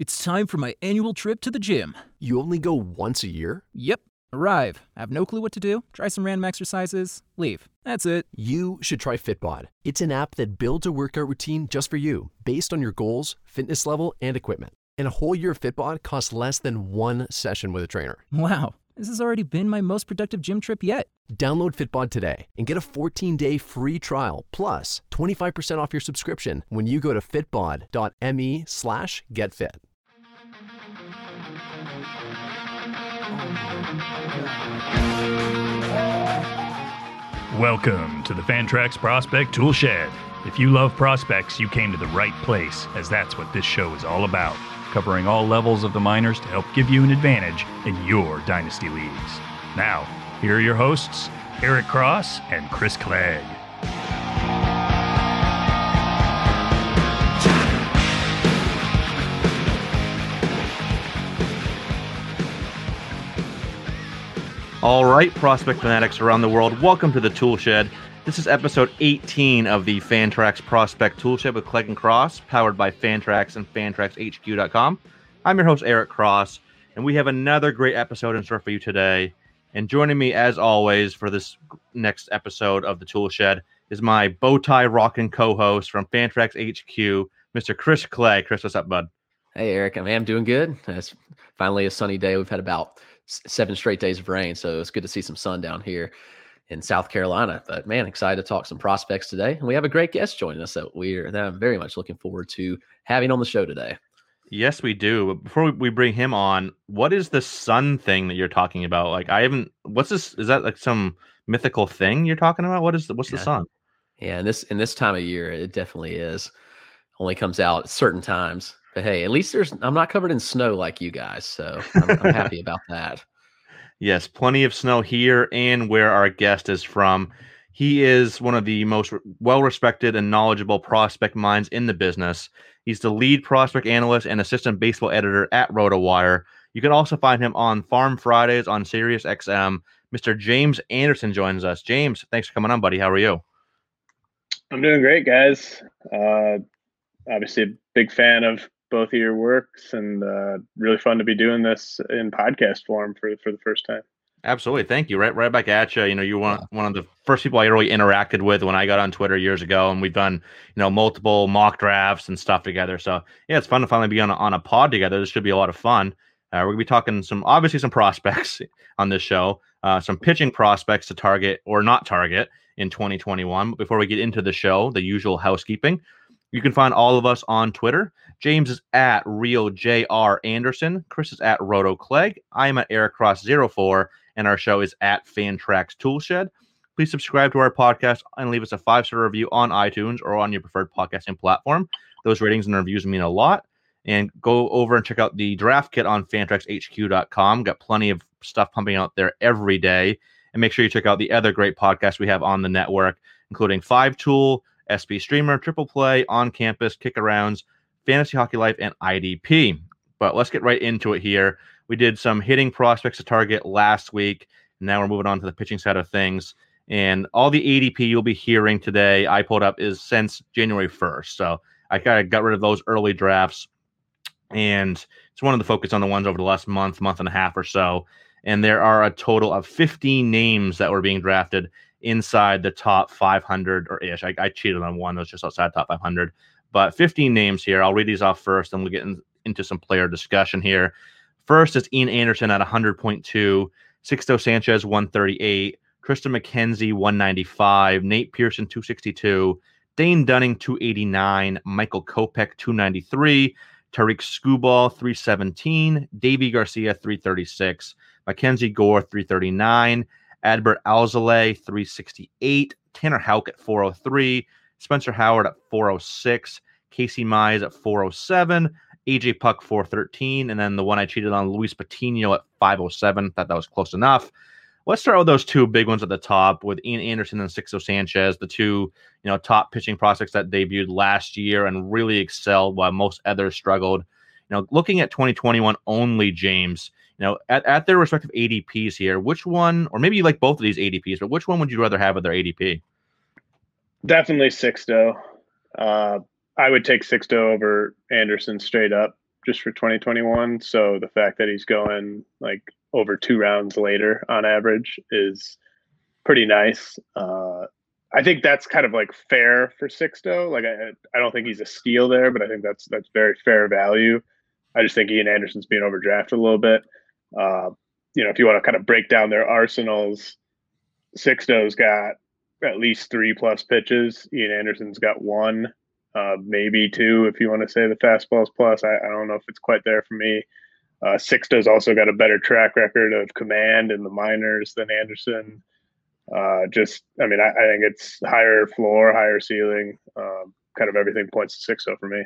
It's time for my annual trip to the gym. You only go once a year? Yep. Arrive, have no clue what to do, try some random exercises, leave. That's it. You should try Fitbod. It's an app that builds a workout routine just for you, based on your goals, fitness level, and equipment. And a whole year of Fitbod costs less than one session with a trainer. Wow, this has already been my most productive gym trip yet. Download Fitbod today and get a 14-day free trial plus 25% off your subscription when you go to fitbod.me slash getfit. Welcome to the Fantrax Prospect Tool Shed. If you love prospects, you came to the right place, as that's what this show is all about. Covering all levels of the minors to help give you an advantage in your dynasty leagues. Now, here are your hosts, Eric Cross and Chris Clegg. All right, prospect fanatics around the world, welcome to the Tool Shed. This is episode 18 of the Fantrax Prospect Tool Shed with Clegg and Cross, powered by Fantrax and FantraxHQ.com. I'm your host, Eric Cross, and we have another great episode in store for you today. And joining me, as always, for this next episode of the Tool Shed is my bow tie rocking co host from Fantrax HQ, Mr. Chris Clegg. Chris, what's up, bud? Hey, Eric. I mean, I'm doing good. It's finally a sunny day. We've had about seven straight days of rain. So it's good to see some sun down here in South Carolina. But man, excited to talk some prospects today. And we have a great guest joining us that we're that I'm very much looking forward to having on the show today. Yes, we do. But before we bring him on, what is the sun thing that you're talking about? Like, I haven't. What's this? Is that like some mythical thing you're talking about? What is the, what's yeah. the sun? Yeah, and this in this time of year, it definitely is. Only comes out at certain times. But hey, at least there's I'm not covered in snow like you guys, so I'm, I'm happy about that. Yes, plenty of snow here and where our guest is from. He is one of the most well respected and knowledgeable prospect minds in the business. He's the lead prospect analyst and assistant baseball editor at RotoWire. You can also find him on Farm Fridays on Sirius XM. Mr. James Anderson joins us. James, thanks for coming on, buddy. How are you? I'm doing great, guys. Uh, obviously, a big fan of both of your works and uh, really fun to be doing this in podcast form for for the first time. Absolutely, thank you. Right, right back at you. You know, you're one, one of the first people I really interacted with when I got on Twitter years ago, and we've done you know multiple mock drafts and stuff together. So yeah, it's fun to finally be on a, on a pod together. This should be a lot of fun. Uh, we're gonna be talking some obviously some prospects on this show, uh, some pitching prospects to target or not target in 2021. But before we get into the show, the usual housekeeping. You can find all of us on Twitter. James is at Real JR Anderson. Chris is at Roto Clegg. I am at Eric Cross 04 and our show is at Fantrax Toolshed. Please subscribe to our podcast and leave us a five star review on iTunes or on your preferred podcasting platform. Those ratings and reviews mean a lot. And go over and check out the draft kit on fantraxhq.com. Got plenty of stuff pumping out there every day. And make sure you check out the other great podcasts we have on the network, including Five Tool, SB Streamer, Triple Play, On Campus, Kick Arounds, Fantasy Hockey Life, and IDP. But let's get right into it here. We did some hitting prospects to target last week. Now we're moving on to the pitching side of things. And all the ADP you'll be hearing today, I pulled up, is since January 1st. So I kind of got rid of those early drafts. And it's one of the focus on the ones over the last month, month and a half or so. And there are a total of 15 names that were being drafted inside the top 500 or ish. I, I cheated on one that was just outside top 500, but 15 names here. I'll read these off first, and we'll get in, into some player discussion here. First is Ian Anderson at 100.2, Sixto Sanchez 138, Triston McKenzie 195, Nate Pearson 262, Dane Dunning 289, Michael Kopech 293, Tarik Skubal 317, Deivi Garcia 336, Mackenzie Gore 339, Adbert Alzolay 368, Tanner Houck at 403, Spencer Howard at 406, Casey Mize at 407, AJ Puk 413, and then the one I cheated on, Luis Patino at 507. Thought that was close enough. Let's start with those two big ones at the top with Ian Anderson and Sixto Sanchez, the two you know top pitching prospects that debuted last year and really excelled while most others struggled. Know, looking at 2021 only, James, you know, at, at their respective ADPs here, which one, or maybe you like both of these ADPs, but which one would you rather have at their ADP? Definitely Sixto. Uh, I would take Sixto over Anderson straight up just for 2021. So the fact that he's going like over two rounds later on average is pretty nice. Uh, I think that's kind of like fair for Sixto. Like I, I don't think he's a steal there, but I think that's that's very fair value. I just think Ian Anderson's being overdrafted a little bit. Uh, you know, if you want to kind of break down their arsenals, Sixto's got at least three plus pitches. Ian Anderson's got one, uh, maybe two, if you want to say the fastballs plus. I, I don't know if it's quite there for me. Uh, Sixto's also got a better track record of command in the minors than Anderson. Uh, just, I mean, I, I, think it's higher floor, higher ceiling. Um, kind of everything points to Sixto for me.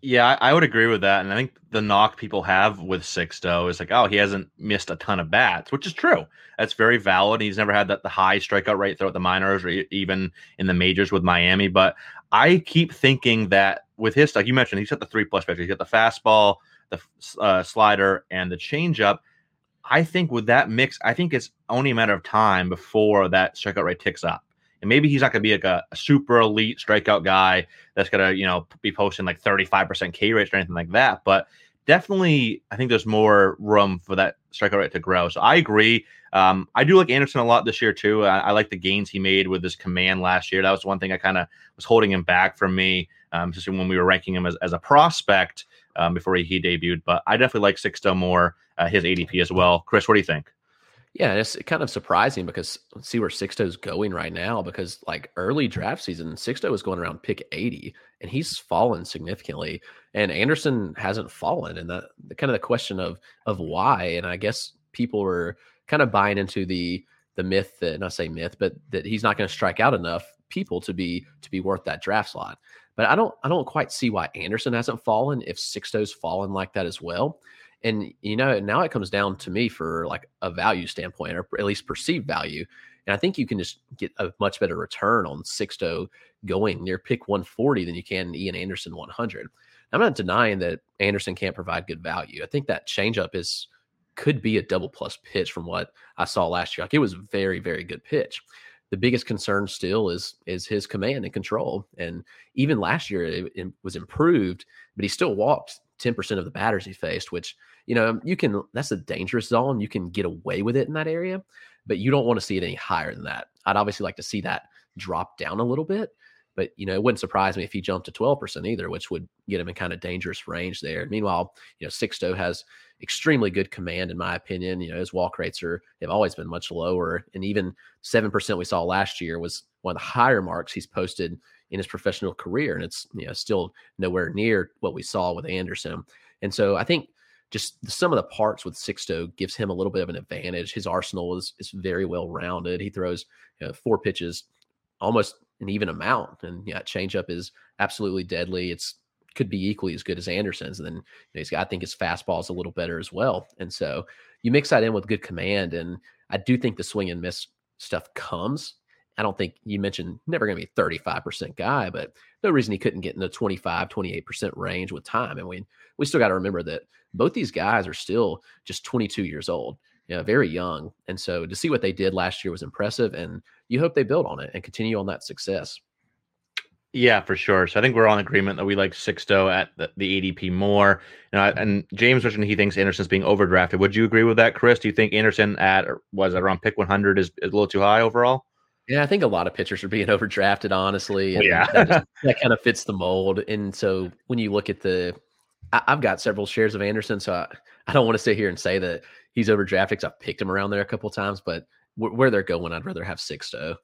Yeah, I would agree with that. And I think the knock people have with Sixto is like, oh, he hasn't missed a ton of bats, which is true. That's very valid. He's never had that the high strikeout rate throughout the minors or even in the majors with Miami. But I keep thinking that with his like you mentioned, he's got the three plus pitches. He's got the fastball, the uh, slider, and the changeup. I think with that mix, I think it's only a matter of time before that strikeout rate ticks up. And maybe he's not going to be like a, a, super elite strikeout guy that's going to, you know, be posting like 35% K rates or anything like that. But definitely, I think there's more room for that strikeout rate to grow. So I agree. Um, I do like Anderson a lot this year, too. I, I, like the gains he made with his command last year. That was one thing I kind of was holding him back from me, um, just when we were ranking him as, as a prospect um, before he, he, debuted. But I definitely like Sixto more, uh, his ADP as well. Chris, what do you think? Yeah, it's kind of surprising because let's see where Sixto's going right now. Because like early draft season, Sixto was going around pick 80 and he's fallen significantly. And Anderson hasn't fallen. And that kind of the question of of why. And I guess people were kind of buying into the the myth that not say myth, but that he's not going to strike out enough people to be to be worth that draft slot. But I don't I don't quite see why Anderson hasn't fallen if Sixto's fallen like that as well. And you know, now it comes down to me for like a value standpoint, or at least perceived value. And I think you can just get a much better return on Sixto going near pick 140 than you can Ian Anderson 100. I'm not denying that Anderson can't provide good value. I think that changeup is could be a double plus pitch from what I saw last year. Like it was very, very good pitch. The biggest concern still is is his command and control. And even last year it, it was improved, but he still walked 10% of the batters he faced, which, you know, you can, that's a dangerous zone. You can get away with it in that area, but you don't want to see it any higher than that. I'd obviously like to see that drop down a little bit, but, you know, it wouldn't surprise me if he jumped to 12% either, which would get him in kind of dangerous range there. Meanwhile, you know, Sixto has extremely good command, in my opinion. You know, his walk rates are, have always been much lower. And even 7% we saw last year was one of the higher marks he's posted in his professional career, and it's you know still nowhere near what we saw with Anderson. And so I think just some of the parts with Sixto gives him a little bit of an advantage. His arsenal is is very well rounded. He throws you know, four pitches almost an even amount, and yeah, changeup is absolutely deadly. It's could be equally as good as Anderson's. And then you know, he's got, I think his fastball is a little better as well. And so you mix that in with good command, and I do think the swing and miss stuff comes. I don't think you mentioned never going to be a 35% guy, but no reason he couldn't get in the 25, 28% range with time. And we we still got to remember that both these guys are still just 22 years old, you know, very young. And so to see what they did last year was impressive. And you hope they build on it and continue on that success. Yeah, for sure. So I think we're in agreement that we like Sixto at the, the ADP more. Know, and James mentioned he thinks Anderson's being overdrafted. Would you agree with that, Chris? Do you think Anderson at was it around pick 100 is, is a little too high overall? Yeah, I think a lot of pitchers are being overdrafted, honestly. And yeah, that, just, that, kind of fits the mold. And so when you look at the, I, have got several shares of Anderson, so I, I don't want to sit here and say that he's overdrafted because I've picked him around there a couple times, but w- where they're going, I'd rather have Sixto.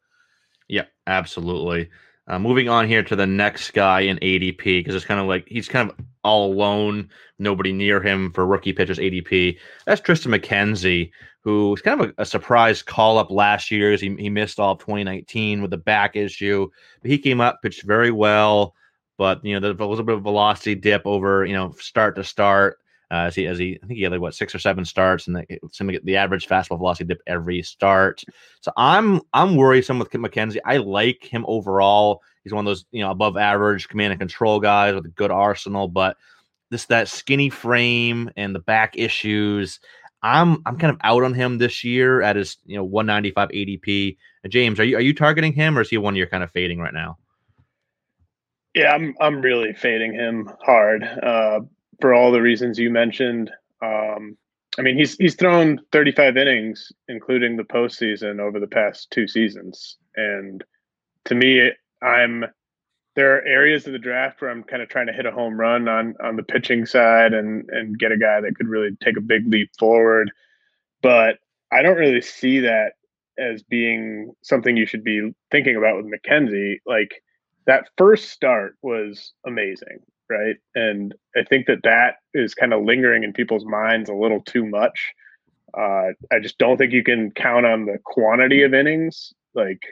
Yeah, absolutely. Uh, moving on here to the next guy in ADP because it's kind of like he's kind of all alone, nobody near him for rookie pitchers ADP. That's Triston McKenzie, who was kind of a, a surprise call up last year. He, he missed all of 2019 with a back issue, but he came up, pitched very well. but you know, there's a little bit of velocity dip over, you know, start to start. Uh, as he, as he, I think he had like what six or seven starts, and the, get the average fastball velocity dip every start. So I'm I'm worrisome with McKenzie. I like him overall. He's one of those you know above average command and control guys with a good arsenal, but this that skinny frame and the back issues. I'm I'm kind of out on him this year at his you know 195 ADP. James, are you are you targeting him or is he one you're kind of fading right now? Yeah, I'm I'm really fading him hard uh, for all the reasons you mentioned. Um, I mean, he's he's thrown 35 innings, including the postseason, over the past two seasons, and to me, I'm there are areas of the draft where I'm kind of trying to hit a home run on on the pitching side and and get a guy that could really take a big leap forward, but I don't really see that as being something you should be thinking about with McKenzie. Like that first start was amazing, right? And I think that that is kind of lingering in people's minds a little too much. Uh, I just don't think you can count on the quantity of innings. Like,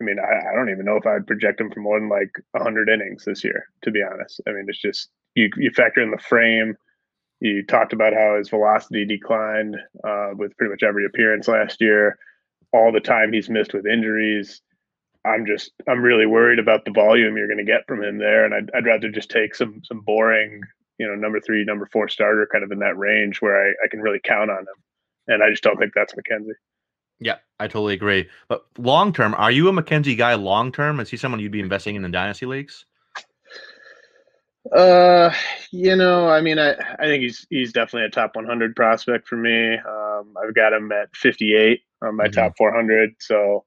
I mean, I, I don't even know if I'd project him for more than like 100 innings this year, to be honest. I mean, it's just you, you factor in the frame. You talked about how his velocity declined uh, with pretty much every appearance last year, all the time he's missed with injuries. I'm just I'm really worried about the volume you're going to get from him there, and I'd, I'd rather just take some some boring, you know, number three, number four starter kind of in that range where I, I can really count on him, and I just don't think that's McKenzie. Yeah, I totally agree. But long term, are you a McKenzie guy long term? Is he someone you'd be investing in in dynasty leagues? Uh, you know, I mean, I, I think he's he's definitely a top 100 prospect for me. Um, I've got him at 58 on my mm-hmm. top 400. So,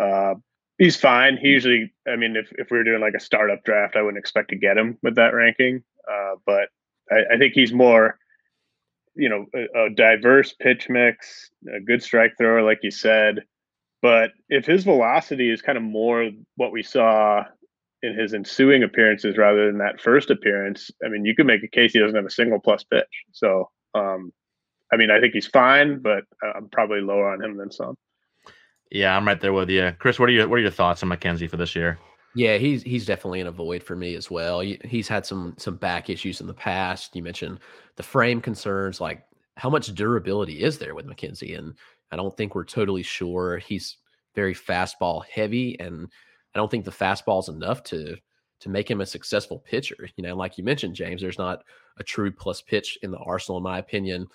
uh, he's fine. He usually, I mean, if, if we were doing like a startup draft, I wouldn't expect to get him with that ranking. Uh, but I, I, think he's more, you know, a, a, diverse pitch mix, a good strike thrower, like you said. But if his velocity is kind of more what we saw in his ensuing appearances rather than that first appearance, I mean, you could make a case he doesn't have a single plus pitch. So, um, I mean, I think he's fine, but I'm probably lower on him than some. Yeah, I'm right there with you, Chris. What are your what are your thoughts on McKenzie for this year? Yeah, he's he's definitely in a void for me as well. He's had some some back issues in the past. You mentioned the frame concerns, like how much durability is there with McKenzie, and I don't think we're totally sure. He's very fastball heavy, and I don't think the fastball is enough to to make him a successful pitcher. You know, like you mentioned, James, there's not a true plus pitch in the arsenal, in my opinion.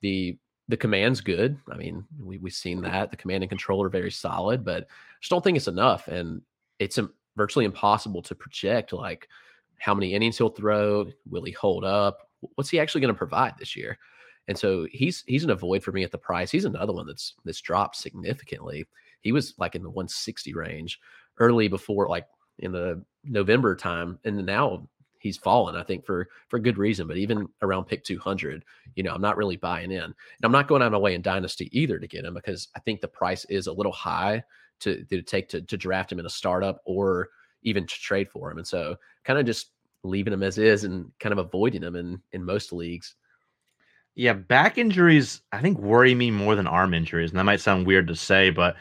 The the command's good. I mean, we we've seen that the command and control are very solid, but I just don't think it's enough, and it's virtually impossible to project like how many innings he'll throw. Will he hold up? What's he actually going to provide this year? And so he's he's an avoid for me at the price. He's another one that's that's dropped significantly. He was like in the 160 range early before like in the November time, and now he's fallen, I think, for for good reason. But even around pick 200, you know, I'm not really buying in. And I'm not going out of my way in Dynasty either to get him because I think the price is a little high to, to take to, to draft him in a startup or even to trade for him. And so kind of just leaving him as is and kind of avoiding him in in most leagues. Yeah, back injuries I think worry me more than arm injuries, and that might sound weird to say, but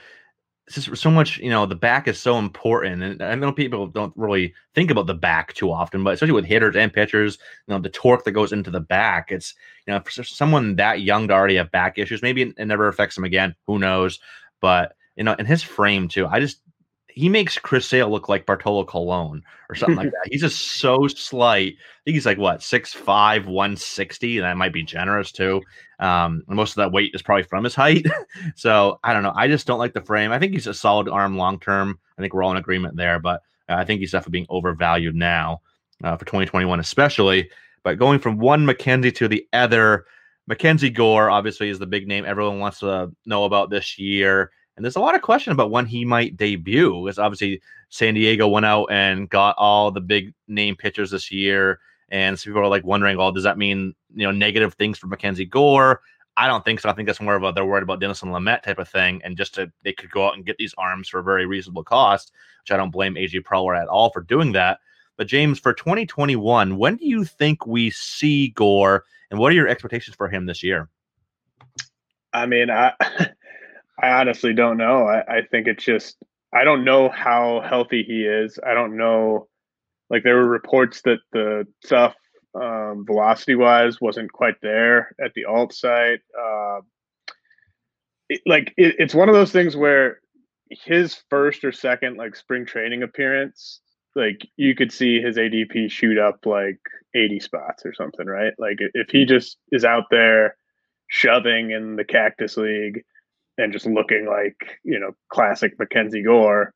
it's just so much, you know, the back is so important. And I know people don't really think about the back too often, but especially with hitters and pitchers, you know, the torque that goes into the back. It's, you know, for someone that young to already have back issues, maybe it never affects him again. Who knows? But, you know, in his frame too, I just, he makes Chris Sale look like Bartolo Colon or something like that. He's just so slight. I think he's like what 6'5, 160. That might be generous too. Um, most of that weight is probably from his height. so I don't know. I just don't like the frame. I think he's a solid arm long term. I think we're all in agreement there, but uh, I think he's definitely being overvalued now uh, for 2021, especially. But going from one McKenzie to the other, Mackenzie Gore obviously is the big name everyone wants to know about this year. And there's a lot of question about when he might debut. Because obviously San Diego went out and got all the big name pitchers this year. And some people are like wondering, well, does that mean you know negative things for Mackenzie Gore? I don't think so. I think that's more of a they're worried about Dinelson Lamet type of thing, and just to they could go out and get these arms for a very reasonable cost, which I don't blame AJ Preller at all for doing that. But James, for 2021, when do you think we see Gore, and what are your expectations for him this year? I mean, I I honestly don't know. I, I think it's just I don't know how healthy he is. I don't know Like there were reports that the stuff um, velocity wise wasn't quite there at the alt site. Uh, it, like it, it's one of those things where his first or second like spring training appearance, like you could see his ADP shoot up like 80 spots or something, right? Like if he just is out there shoving in the Cactus League and just looking like, you know, classic Mackenzie Gore,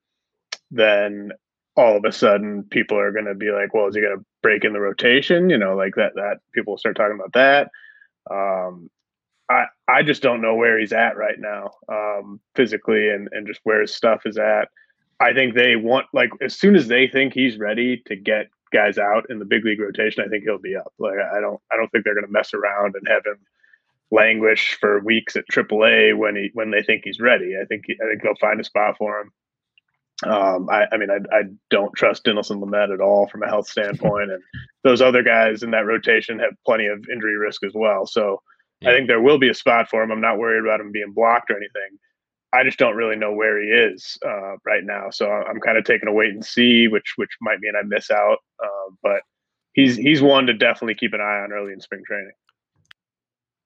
then all of a sudden people are going to be like, well, is he going to break in the rotation? You know, like that, that people start talking about that. Um, I, I just don't know where he's at right now, um, physically and, and just where his stuff is at. I think they want like as soon as they think he's ready to get guys out in the big league rotation, I think he'll be up. Like I don't I don't think they're going to mess around and have him languish for weeks at AAA when he when they think he's ready. I think I think they'll find a spot for him. Um, I, I mean, I, I don't trust Dinelson Lamet at all from a health standpoint, and those other guys in that rotation have plenty of injury risk as well. So yeah. I think there will be a spot for him. I'm not worried about him being blocked or anything. I just don't really know where he is uh, right now. So I'm kind of taking a wait and see, which which might mean I miss out. Uh, but he's he's one to definitely keep an eye on early in spring training.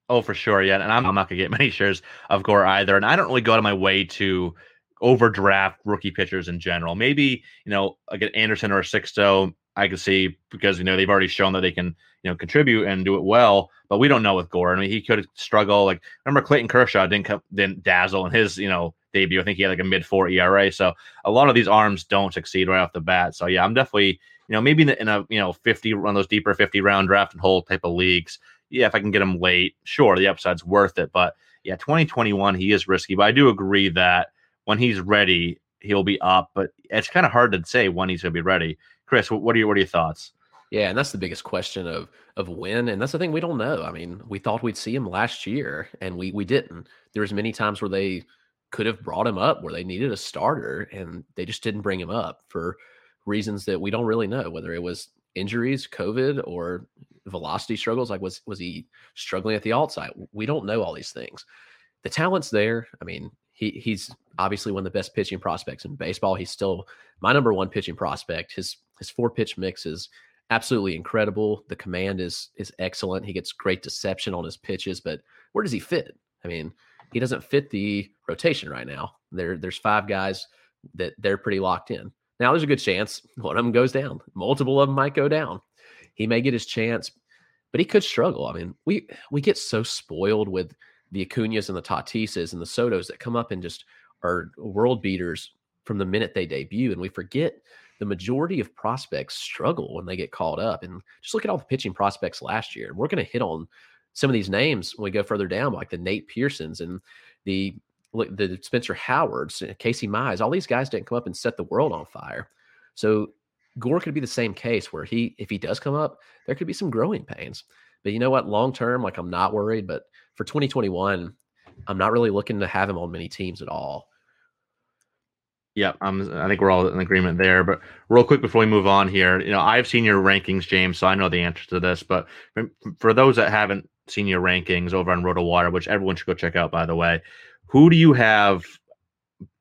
Oh, for sure, yeah. And I'm, I'm not gonna get many shares of Gore either. And I don't really go out of my way to overdraft rookie pitchers in general. Maybe you know, like an Anderson or a Sixto, I could see because you know they've already shown that they can you know contribute and do it well. But we don't know with Gore. I mean, he could struggle. Like remember Clayton Kershaw didn't come, didn't dazzle in his you know debut. I think he had like a mid four ERA. So a lot of these arms don't succeed right off the bat. So yeah, I'm definitely you know maybe in, the, in a you know 50 one of those deeper 50 round draft and hold type of leagues. Yeah, if I can get him late, sure, the upside's worth it. But yeah, 2021 he is risky. But I do agree that when he's ready, he'll be up. But it's kind of hard to say when he's going to be ready. Chris, what are your what are your thoughts? Yeah, and that's the biggest question of of when, and that's the thing we don't know. I mean, we thought we'd see him last year, and we we didn't. There was many times where they could have brought him up where they needed a starter, and they just didn't bring him up for reasons that we don't really know. Whether it was injuries, COVID, or velocity struggles, like was was he struggling at the alt site? We don't know all these things. The talent's there. I mean, he he's obviously one of the best pitching prospects in baseball. He's still my number one pitching prospect. His his four pitch mix is absolutely incredible. The command is is excellent. He gets great deception on his pitches, but where does he fit? I mean, he doesn't fit the rotation right now. There there's five guys that they're pretty locked in. Now there's a good chance one of them goes down. Multiple of them might go down. He may get his chance, but he could struggle. I mean, we we get so spoiled with the Acuñas and the Tatises and the Sotos that come up and just are world beaters from the minute they debut, and we forget the majority of prospects struggle when they get called up. And just look at all the pitching prospects last year. We're going to hit on some of these names when we go further down, like the Nate Pearsons and the the Spencer Howards, Casey Mize. All these guys didn't come up and set the world on fire. So Gore could be the same case where he, if he does come up, there could be some growing pains. But you know what? Long term, like I'm not worried. But for 2021, I'm not really looking to have him on many teams at all. Yeah, um, I think we're all in agreement there. But real quick before we move on here, you know, I've seen your rankings, James, so I know the answer to this. But for those that haven't seen your rankings over on RotoWire, which everyone should go check out, by the way, who do you have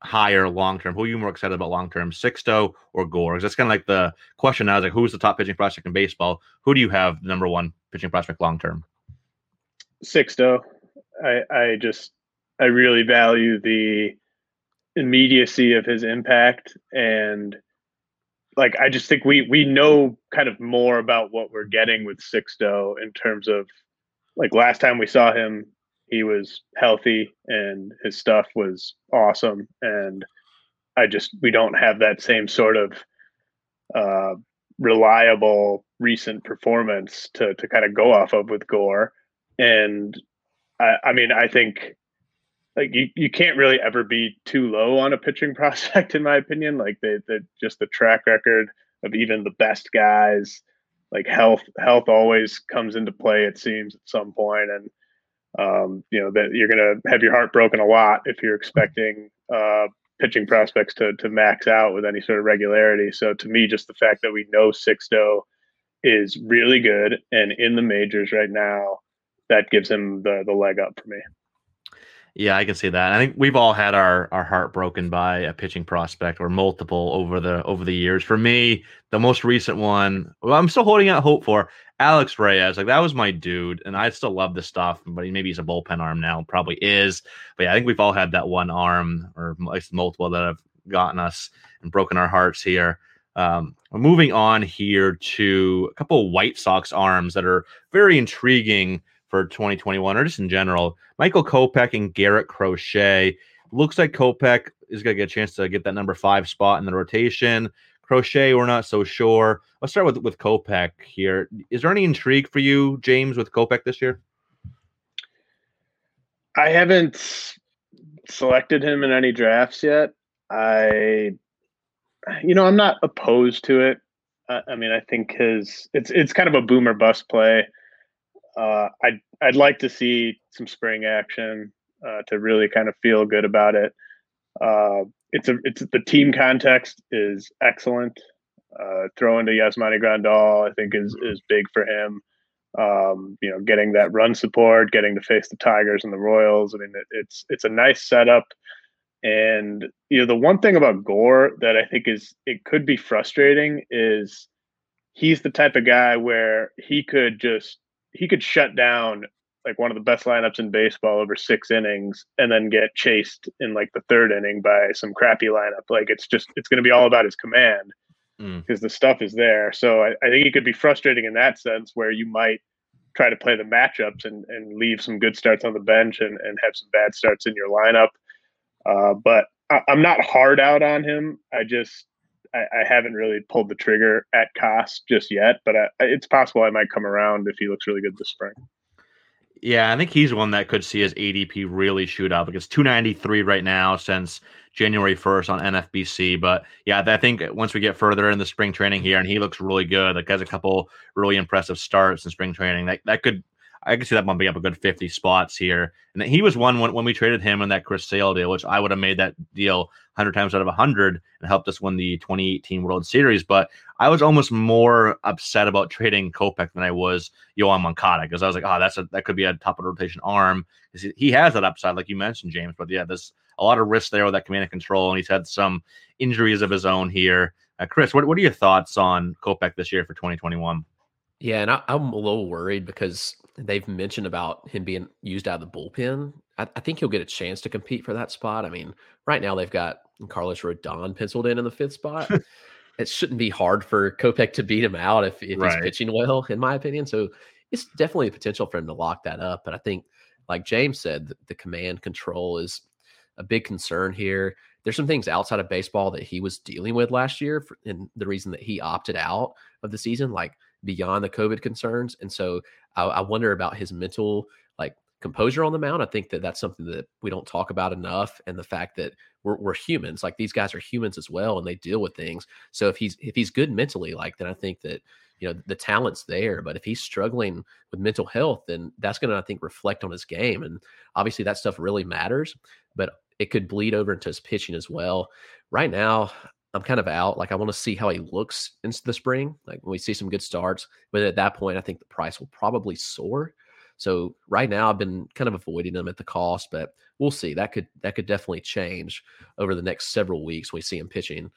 higher long term? Who are you more excited about long term, Sixto or Gore? That's kind of like the question now is like, who's the top pitching prospect in baseball? Who do you have number one pitching prospect long term? Sixto. I I just I really value the immediacy of his impact and like I just think we we know kind of more about what we're getting with Sixto in terms of like last time we saw him he was healthy and his stuff was awesome. And I just we don't have that same sort of uh reliable recent performance to to kind of go off of with Gore. And I I mean I think like you, you can't really ever be too low on a pitching prospect in my opinion. Like the, the just the track record of even the best guys like health health always comes into play it seems at some point. And um, you know that you're going to have your heart broken a lot if you're expecting uh, pitching prospects to to max out with any sort of regularity. So to me just the fact that we know Sixto is really good and in the majors right now that gives him the the leg up for me Yeah, I can see that. I think we've all had our our heart broken by a pitching prospect or multiple over the over the years. For me, the most recent one, well, I'm still holding out hope for Alex Reyes. Like that was my dude, and I still love the stuff. But maybe he's a bullpen arm now, probably is. But yeah, I think we've all had that one arm or multiple that have gotten us and broken our hearts here. Um, moving on here to a couple White Sox arms that are very intriguing for 2021 or just in general. Michael Kopech and Garrett Crochet. Looks like Kopech is going to get a chance to get that number five spot in the rotation. Crochet, we're not so sure. Let's start with with Kopech here. Is there any intrigue for you, James, with Kopech this year? I haven't selected him in any drafts yet. I, you know, I'm not opposed to it. I, I mean, I think his it's it's kind of a boomer bust play. Uh, I'd I'd like to see some spring action uh, to really kind of feel good about it. Uh, it's a it's the team context is excellent. Uh, throwing to Yasmani Grandal, I think is is big for him. Um, you know, getting that run support, getting to face the Tigers and the Royals. I mean, it, it's it's a nice setup. And you know, the one thing about Gore that I think is it could be frustrating is he's the type of guy where he could just he could shut down like one of the best lineups in baseball over six innings and then get chased in like the third inning by some crappy lineup. Like it's just it's going to be all about his command because mm. the stuff is there. So I, I think it could be frustrating in that sense where you might try to play the matchups and, and leave some good starts on the bench and, and have some bad starts in your lineup. Uh, but I, am not hard out on him. I just I, I, haven't really pulled the trigger at cost just yet, but uh, I, it's possible I might come around if he looks really good this spring. Yeah, I think he's one that could see his ADP really shoot up. Like it's 293 right now since January 1st on NFBC. But yeah, I think once we get further in the spring training here, and he looks really good, like has a couple really impressive starts in spring training, that, that could I can see that bumping up a good 50 spots here. And he was one when, when we traded him in that Chris Sale deal, which I would have made that deal 100 times out of 100 and helped us win the 2018 World Series. But I was almost more upset about trading Kopech than I was Yoan Moncada because I was like, oh, that's a, that could be a top of the rotation arm. He has that upside, like you mentioned, James. But yeah, there's a lot of risk there with that command and control. And he's had some injuries of his own here. Uh, Chris, what, what are your thoughts on Kopech this year for 2021? Yeah, and I, am a little worried because they've mentioned about him being used out of the bullpen. I, I, think he'll get a chance to compete for that spot. I mean, right now they've got Carlos Rodon penciled in in the fifth spot. it shouldn't be hard for Kopech to beat him out if, if right. he's pitching well, in my opinion. So it's definitely a potential for him to lock that up. But I think, like James said, the, the command control is a big concern here. There's some things outside of baseball that he was dealing with last year, for, and the reason that he opted out of the season, like beyond the COVID concerns. And so I, I wonder about his mental like composure on the mound. I think that that's something that we don't talk about enough, and the fact that we're, we're humans. Like these guys are humans as well, and they deal with things. So if he's if he's good mentally, like then I think that you know the talent's there. But if he's struggling with mental health, then that's going to I think reflect on his game, and obviously that stuff really matters. But it could bleed over into his pitching as well. Right now, I'm kind of out. Like I want to see how he looks into the spring. Like when we see some good starts, but at that point, I think the price will probably soar. So right now, I've been kind of avoiding them at the cost, but we'll see. That could that could definitely change over the next several weeks. when We see him pitching.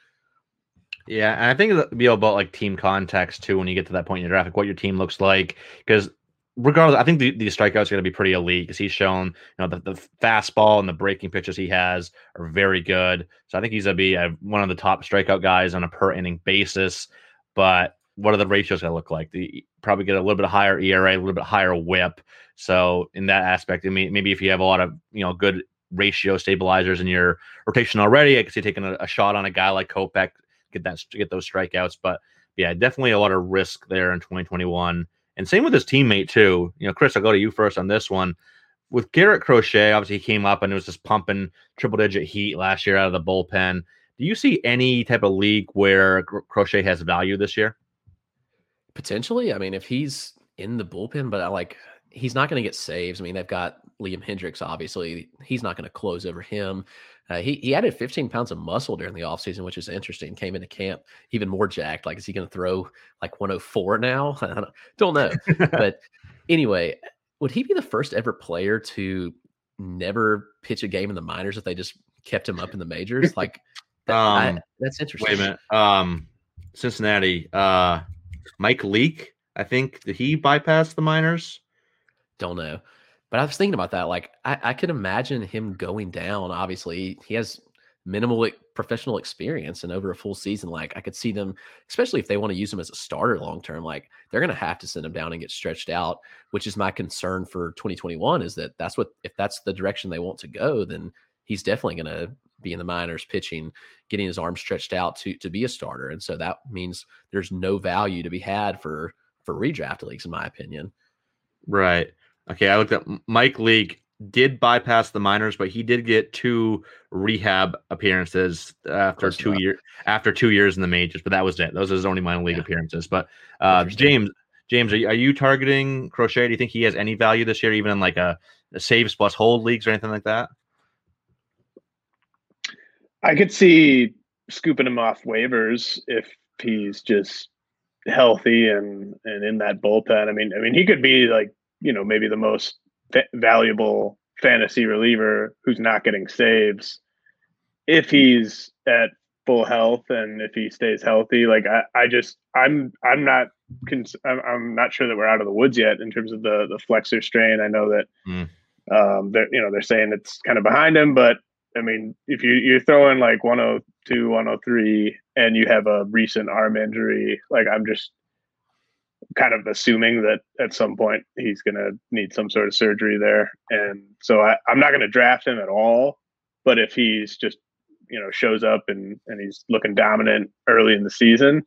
Yeah, and I think it'll be about like team context too when you get to that point in your draft, like what your team looks like. Because regardless, I think the, the strikeouts are going to be pretty elite because he's shown, you know, the, the fastball and the breaking pitches he has are very good. So I think he's going to be a, one of the top strikeout guys on a per inning basis. But what are the ratios going to look like? The probably get a little bit higher ERA, a little bit higher WHIP. So in that aspect, I mean, maybe if you have a lot of you know good ratio stabilizers in your rotation already, I could see taking a, a shot on a guy like Kopech, get that get those strikeouts. But yeah, definitely a lot of risk there in 2021 and same with his teammate too. You know, Chris, I'll go to you first on this one. With Garrett Crochet, obviously he came up and it was just pumping triple digit heat last year out of the bullpen. Do you see any type of league where Crochet has value this year? Potentially. I mean, if he's in the bullpen, but I like he's not going to get saves. I mean, they've got Liam Hendriks, obviously. He's not going to close over him. Uh, he, he added 15 pounds of muscle during the offseason, which is interesting. Came into camp even more jacked. Like, is he going to throw like 104 now? I don't, don't know. but anyway, would he be the first ever player to never pitch a game in the minors if they just kept him up in the majors? Like, that, Um, I, that's interesting. Wait a minute. Um, Cincinnati. Uh, Mike Leake. I think did he bypass the minors? Don't know. But I was thinking about that. Like, I, I could imagine him going down. Obviously, he has minimal professional experience and over a full season. Like, I could see them, especially if they want to use him as a starter long term. Like, they're going to have to send him down and get stretched out, which is my concern for 2021. Is that that's what if that's the direction they want to go, then he's definitely going to be in the minors pitching, getting his arm stretched out to to be a starter. And so that means there's no value to be had for for redraft leagues, in my opinion. Right. Okay. I looked at Mike Leake did bypass the minors, but he did get two rehab appearances after two enough. year after two years in the majors. But that was it. Those are his only minor league Yeah. appearances. But uh, James, James, are you, are you targeting Crochet? Do you think he has any value this year, even in like a, a saves plus hold leagues or anything like that? I could see scooping him off waivers if he's just healthy and and in that bullpen. I mean, I mean, he could be like you know maybe the most fa- valuable fantasy reliever who's not getting saves if he's at full health and if he stays healthy. Like I, I just I'm I'm not cons- I'm, I'm not sure that we're out of the woods yet in terms of the the flexor strain. I know that Mm. um they're you know they're saying it's kind of behind him, but I mean if you you're throwing like 102, 103 and you have a recent arm injury, like I'm just kind of assuming that at some point he's going to need some sort of surgery there. And so I, I'm not going to draft him at all. But if he's just, you know, shows up and, and he's looking dominant early in the season,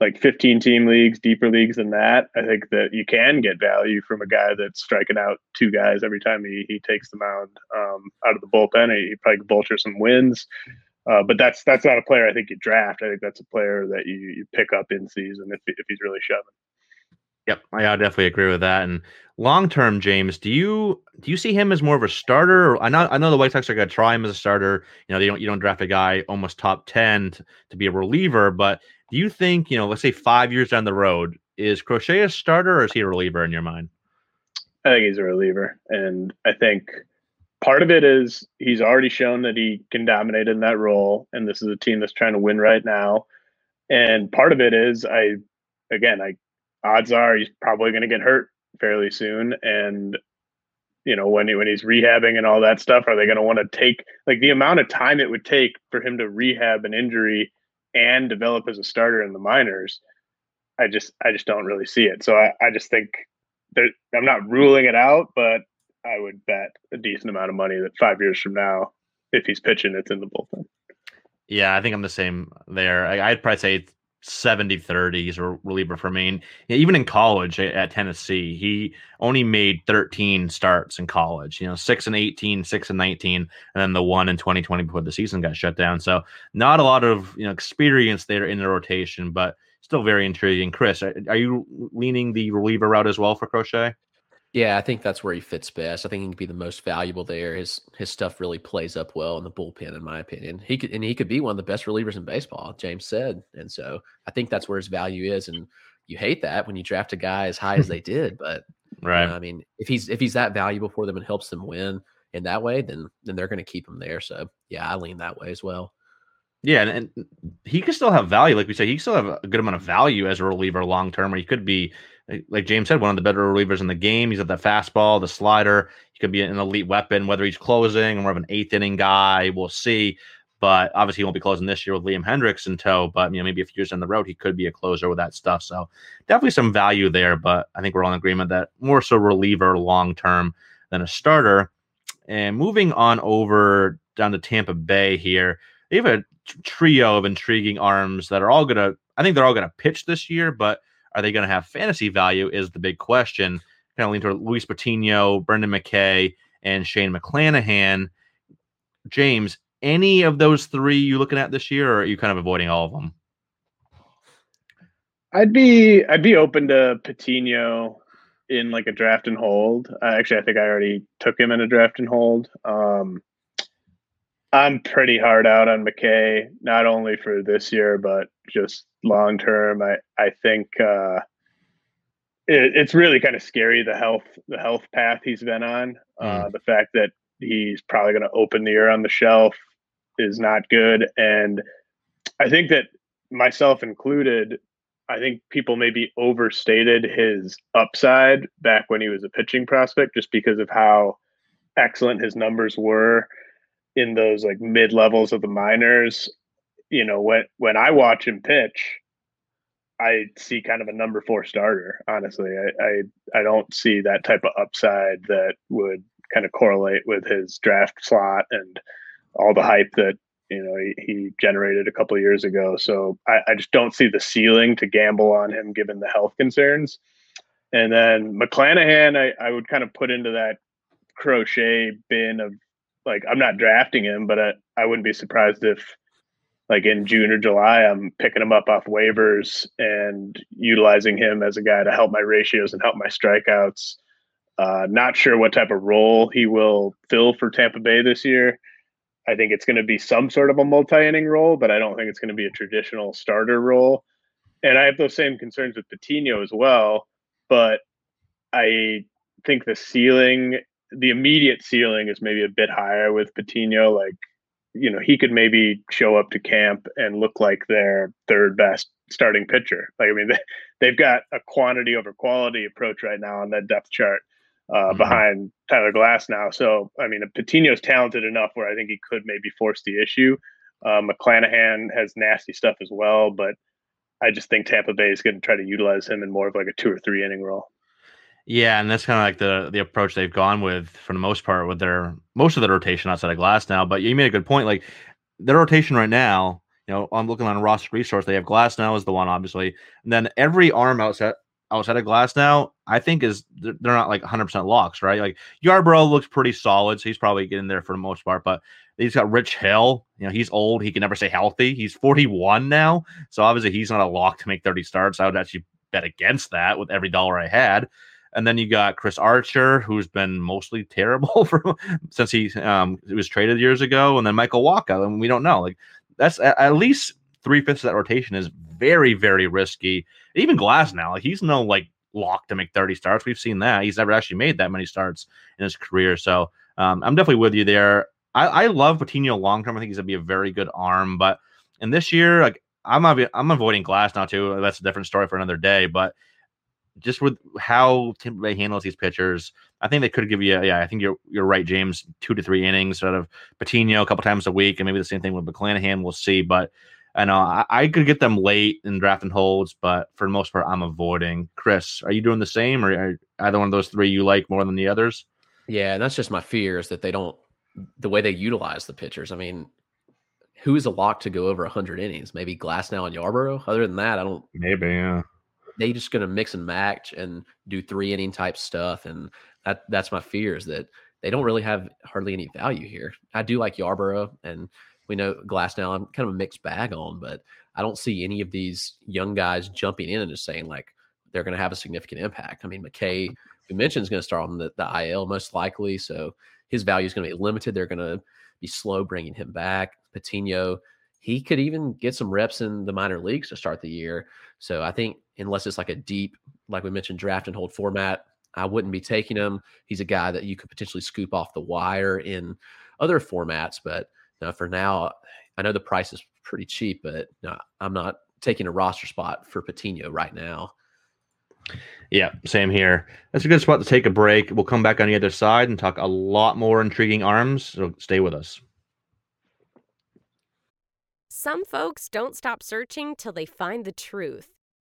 like 15 team leagues, deeper leagues than that, I think that you can get value from a guy that's striking out two guys every time he, he takes the mound um, out of the bullpen. He, he probably vulture some wins. Uh, but that's that's not a player I think you draft. I think that's a player that you, you pick up in season if, if he's really shoving. Yep, I definitely agree with that. And long term, James, do you do you see him as more of a starter? I know I know the White Sox are going to try him as a starter. You know, they don't you don't draft a guy almost top ten to, to be a reliever. But do you think you know, let's say five years down the road, is Crochet a starter or is he a reliever in your mind? I think he's a reliever, and I think part of it is he's already shown that he can dominate in that role, and this is a team that's trying to win right now. And part of it is I, again, I odds are he's probably going to get hurt fairly soon, and you know when he, when he's rehabbing and all that stuff, are they going to want to take like the amount of time it would take for him to rehab an injury and develop as a starter in the minors? I just I just don't really see it. So I, I just think there, I'm not ruling it out, but I would bet a decent amount of money that five years from now, if he's pitching, it's in the bullpen. Yeah, I think I'm the same there. I, I'd probably say 70 30 is a reliever for me. Even in college at, at Tennessee, he only made 13 starts in college, you know, six and 18, six and 19, and then the one in 2020 before the season got shut down. So not a lot of, you know, experience there in the rotation, but still very intriguing. Chris, are, are you leaning the reliever route as well for Crochet? Yeah, I think that's where he fits best. I think he can be the most valuable there. His his stuff really plays up well in the bullpen, in my opinion. He could and he could be one of the best relievers in baseball, James said. And so I think that's where his value is. And you hate that when you draft a guy as high as they did, but you Right. know, I mean, if he's if he's that valuable for them and helps them win in that way, then then they're going to keep him there. So yeah, I lean that way as well. Yeah, and, and he could still have value, like we said. He still have a good amount of value as a reliever long term. Or he could be, like- James said, one of the better relievers in the game. He's at the fastball, the slider. He could be an elite weapon. Whether he's closing or more of an eighth inning guy, we'll see. But obviously, he won't be closing this year with Liam Hendriks in tow. But you know, maybe a few years down the road, he could be a closer with that stuff. So definitely some value there. But I think we're all in agreement that more so reliever long term than a starter. And moving on over down to Tampa Bay here, they have a trio of intriguing arms that are all gonna. I think they're all gonna pitch this year, but are they gonna have fantasy value? Is the big question. Kind of lean toward Luis Patino, Brendan McKay, and Shane McClanahan. James, any of those three you looking at this year, or are you kind of avoiding all of them? I'd be I'd be open to Patino in like a draft and hold. Uh, actually, I think I already took him in a draft and hold. Um, I'm pretty hard out on McKay, not only for this year but just long term. I I think uh, it, it's really kind of scary the health the health path he's been on. Uh, The fact that he's probably going to open the year on the shelf is not good. And I think that myself included, I think people maybe overstated his upside back when he was a pitching prospect just because of how excellent his numbers were in those like mid levels of the minors. You know, when when I watch him pitch, I see kind of a number four starter. Honestly, I, I I don't see that type of upside that would kind of correlate with his draft slot and all the hype that you know he, he generated a couple years ago. So I, I just don't see the ceiling to gamble on him given the health concerns. And then McClanahan, I, I would kind of put into that Crochet bin of like I'm not drafting him, but I, I wouldn't be surprised if like in June or July I'm picking him up off waivers and utilizing him as a guy to help my ratios and help my strikeouts. Uh, not sure what type of role he will fill for Tampa Bay this year. I think it's going to be some sort of a multi-inning role, but I don't think it's going to be a traditional starter role. And I have those same concerns with Patino as well, but I think the ceiling, the immediate ceiling is maybe a bit higher with Patino. Like, you know, he could maybe show up to camp and look like their third best starting pitcher. Like, I mean, they, they've got a quantity over quality approach right now on that depth chart uh, mm-hmm. behind Tyler Glasnow. So, I mean, Patino's talented enough where I think he could maybe force the issue. Uh, McClanahan has nasty stuff as well, but I just think Tampa Bay is going to try to utilize him in more of like a two or three inning role. Yeah, and that's kind of like the the approach they've gone with for the most part with their most of the rotation outside of Glasnow. But you made a good point. Like their rotation right now, you know, I'm looking on roster resource. They have Glasnow as the one, obviously, and then every arm outside outside of Glasnow, I think is they're not like 100% locks, right? Like Yarbrough looks pretty solid, so he's probably getting there for the most part. But he's got Rich Hill. You know, he's old. He can never stay healthy. He's 41 now, so obviously he's not a lock to make 30 starts. I would actually bet against that with every dollar I had. And then you got Chris Archer, who's been mostly terrible for since he um was traded years ago, and then Michael Wacha, and we don't know. Like that's at, at least three fifths of that rotation is very, very risky. Even Glasnow, like he's no like lock to make 30 starts. We've seen that. He's never actually made that many starts in his career. So um, I'm definitely with you there. I, I love Patino long term. I think he's gonna be a very good arm, but in this year, like I'm I'm avoiding Glasnow too. That's a different story for another day. But just with how Tampa Bay handles these pitchers, I think they could give you. Yeah, I think you're you're right, James. Two to three innings out of Patino a couple times a week, and maybe the same thing with McClanahan. We'll see, but I know uh, I, I, could get them late in drafting holds, but for the most part, I'm avoiding. Chris, are you doing the same, or are either one of those three you like more than the others? Yeah, and that's just my fear is that they don't the way they utilize the pitchers. I mean, who is a lock to go over 100 innings? Maybe Glasnow and Yarbrough. Other than that, I don't. Maybe yeah. They just going to mix and match and do three inning type stuff, and that that's my fear is that they don't really have hardly any value here. I do like Yarbrough and we know Glasnow. I'm kind of a mixed bag on, but I don't see any of these young guys jumping in and just saying like they're going to have a significant impact. I mean, McKay, mm-hmm. we mentioned, is going to start on the, the IL most likely, so his value is going to be limited. They're going to be slow bringing him back. Patino, he could even get some reps in the minor leagues to start the year. So I think unless it's like a deep, like we mentioned, draft and hold format, I wouldn't be taking him. He's a guy that you could potentially scoop off the wire in other formats, but now, for now, I know the price is pretty cheap, but no, I'm not taking a roster spot for Patino right now. Yeah, same here. That's a good spot to take a break. We'll come back on the other side and talk a lot more intriguing arms. So stay with us. Some folks don't stop searching till they find the truth.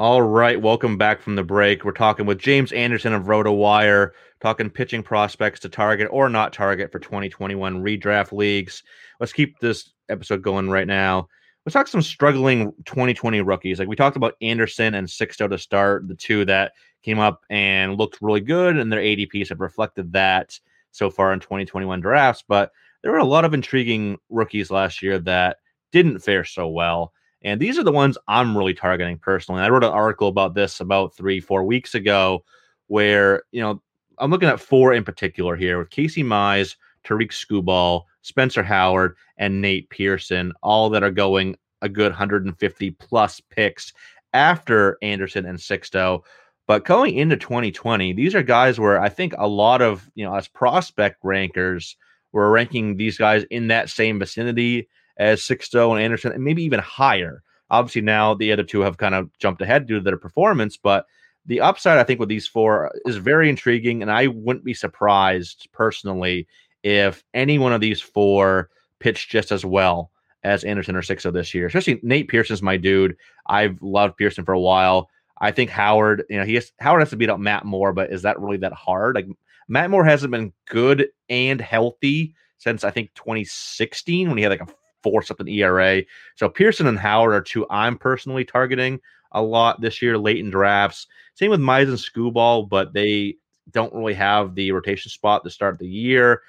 All right, welcome back from the break. We're talking with James Anderson of RotoWire, talking pitching prospects to target or not target for 2021 redraft leagues. Let's keep this episode going right now. Let's talk some struggling 2020 rookies. Like we talked about Anderson and Sixto to start, the two that came up and looked really good, and their ADPs have reflected that so far in 2021 drafts. But there were a lot of intriguing rookies last year that didn't fare so well. And these are the ones I'm really targeting personally. I wrote an article about this about three, four weeks ago, where, you know, I'm looking at four in particular here with Casey Mize, Tarik Skubal, Spencer Howard, and Nate Pearson, all that are going a good 150 plus picks after Anderson and Sixto. But going into 2020, these are guys where I think a lot of, you know, as prospect rankers were ranking these guys in that same vicinity as Sixto and Anderson, and maybe even higher. Obviously, now the other two have kind of jumped ahead due to their performance, but the upside, I think, with these four is very intriguing. And I wouldn't be surprised personally if any one of these four pitched just as well as Anderson or Sixto this year. Especially Nate Pearson's my dude. I've loved Pearson for a while. I think Howard, you know, he has Howard has to beat out Matt Moore, but is that really that hard? Like Matt Moore hasn't been good and healthy since I think 2016 when he had like a four something ERA. So Pearson and Howard are two I'm personally targeting a lot this year, late in drafts. Same with Mize and Skubal, but they don't really have the rotation spot to start the year.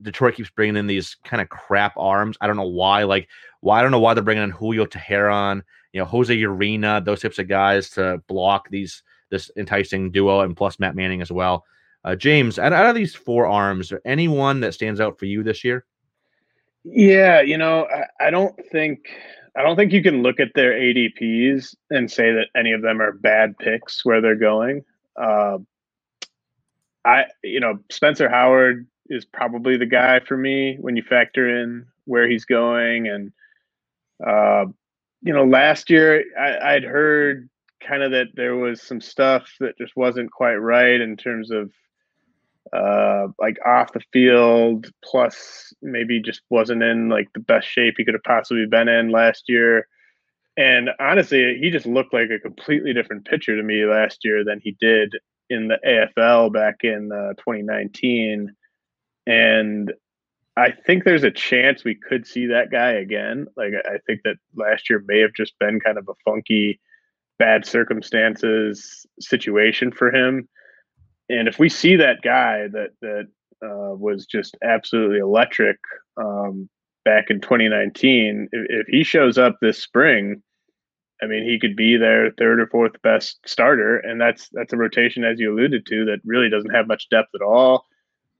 Detroit keeps bringing in these kind of crap arms. I don't know why. Like, why? I don't know why they're bringing in Julio Teheran, you know, Jose Urena, those types of guys to block these this enticing duo, and plus Matt Manning as well. Uh, James, out, of these four arms, there anyone that stands out for you this year? Yeah, you know, I, I don't think I don't think you can look at their ADPs and say that any of them are bad picks where they're going. Uh, I, you know, Spencer Howard is probably the guy for me when you factor in where he's going. And, uh, you know, last year I, I'd heard kind of that there was some stuff that just wasn't quite right in terms of uh, like off the field, plus maybe just wasn't in like the best shape he could have possibly been in last year. And honestly, he just looked like a completely different pitcher to me last year than he did in the AFL back in uh, 2019. And I think there's a chance we could see that guy again. Like, I think that last year may have just been kind of a funky, bad circumstances situation for him and if we see that guy that that uh, was just absolutely electric um, back in 2019, if, if, he shows up this spring, I mean, he could be their third or fourth best starter, and that's that's a rotation, as you alluded to, that really doesn't have much depth at all.